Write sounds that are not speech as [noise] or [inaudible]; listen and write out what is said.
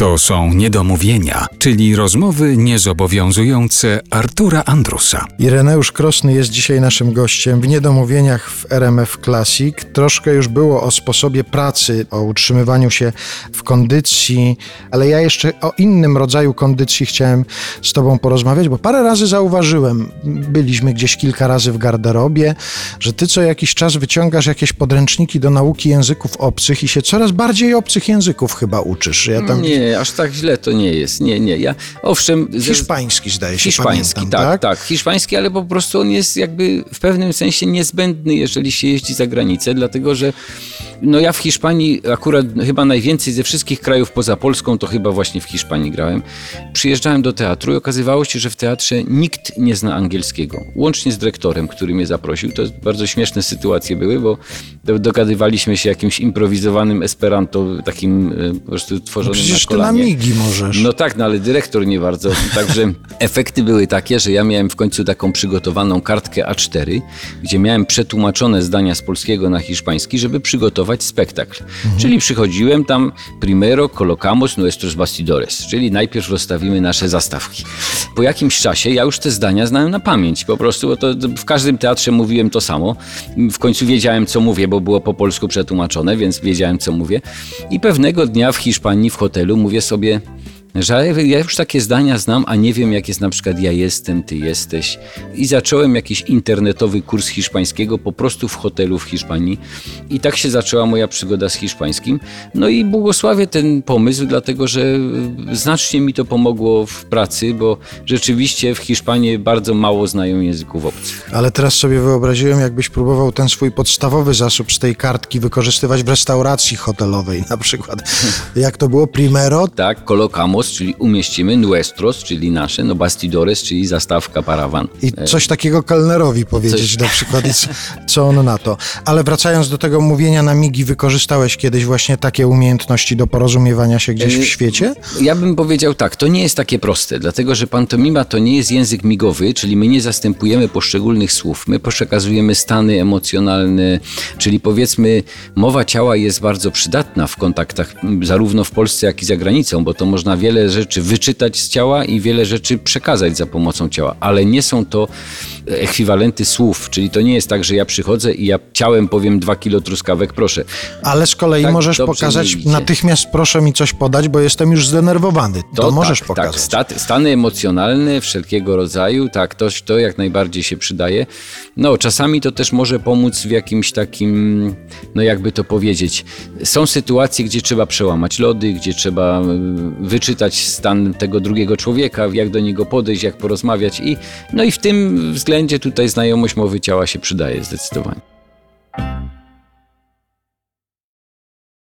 To są niedomówienia, czyli rozmowy niezobowiązujące Artura Andrusa. Ireneusz Krosny jest dzisiaj naszym gościem w Niedomówieniach w RMF Classic. Troszkę już było o sposobie pracy, o utrzymywaniu się w kondycji, ale ja jeszcze o innym rodzaju kondycji chciałem z Tobą porozmawiać, bo parę razy zauważyłem, byliśmy gdzieś kilka razy w garderobie, że Ty co jakiś czas wyciągasz jakieś podręczniki do nauki języków obcych i się coraz bardziej obcych języków chyba uczysz. Ja tam Nie, aż tak źle to nie jest. Nie, nie. Ja owszem. ze- Hiszpański zdaje się, Hiszpański, pamiętam, tak, tak? tak, Hiszpański, ale po prostu on jest jakby w pewnym sensie niezbędny, jeżeli się jeździ za granicę, dlatego że no ja w Hiszpanii akurat chyba najwięcej ze wszystkich krajów poza Polską, to chyba właśnie w Hiszpanii grałem. Przyjeżdżałem do teatru i okazywało się, że w teatrze nikt nie zna angielskiego. Łącznie z dyrektorem, który mnie zaprosił. To bardzo śmieszne sytuacje były, bo do- dogadywaliśmy się jakimś improwizowanym esperanto, takim e, po prostu tworzonym Przecież na Ty na migi możesz. No tak, no ale dyrektor nie bardzo. Także [laughs] efekty były takie, że ja miałem w końcu taką przygotowaną kartkę A4, gdzie miałem przetłumaczone zdania z polskiego na hiszpański, żeby przygotować spektakl. Czyli przychodziłem tam primero colocamos nuestros bastidores, czyli najpierw rozstawimy nasze zastawki. Po jakimś czasie ja już te zdania znałem na pamięć, po prostu, bo to w każdym teatrze mówiłem to samo. W końcu wiedziałem, co mówię, bo było po polsku przetłumaczone, więc wiedziałem, co mówię. I pewnego dnia w Hiszpanii, w hotelu, mówię sobie, że ja już takie zdania znam, a nie wiem, jak jest na przykład ja jestem, ty jesteś. I zacząłem jakiś internetowy kurs hiszpańskiego po prostu w hotelu w Hiszpanii. I tak się zaczęła moja przygoda z hiszpańskim. No i błogosławię ten pomysł, dlatego że y, znacznie mi to pomogło w pracy, bo rzeczywiście w Hiszpanii bardzo mało znają języków obcych. Ale teraz sobie wyobraziłem, jakbyś próbował ten swój podstawowy zasób z tej kartki wykorzystywać w restauracji hotelowej [laughs] na przykład. Jak to było? Primero? Tak, czyli umieścimy, nuestros, czyli nasze, no bastidores, czyli zastawka, parawan. I coś takiego kelnerowi powiedzieć Coś- na przykład, co, on na to. Ale wracając do tego mówienia na migi, wykorzystałeś kiedyś właśnie takie umiejętności do porozumiewania się gdzieś w Y, świecie? Ja bym powiedział tak, to nie jest takie proste, dlatego że pantomima to nie jest język migowy, czyli my nie zastępujemy poszczególnych słów, my przekazujemy stany emocjonalne, czyli powiedzmy mowa ciała jest bardzo przydatna w kontaktach zarówno w Polsce, jak i za granicą, bo to można wiele rzeczy wyczytać z ciała i wiele rzeczy przekazać za pomocą ciała, ale nie są to ekwiwalenty słów, czyli to nie jest tak, że ja przychodzę i ja ciałem powiem dwa kilo truskawek, proszę. Ale z kolei Tak, możesz pokazać, natychmiast proszę mi coś podać, bo jestem już zdenerwowany. To, możesz tak, pokazać. Tak, stat, stany emocjonalne wszelkiego rodzaju, tak, to, to jak najbardziej się przydaje. No, czasami to też może pomóc w jakimś takim, no jakby to powiedzieć, są sytuacje, gdzie trzeba przełamać lody, gdzie trzeba y, stan tego drugiego człowieka, jak do niego podejść, jak porozmawiać i no i w tym względzie tutaj znajomość mowy ciała się przydaje zdecydowanie.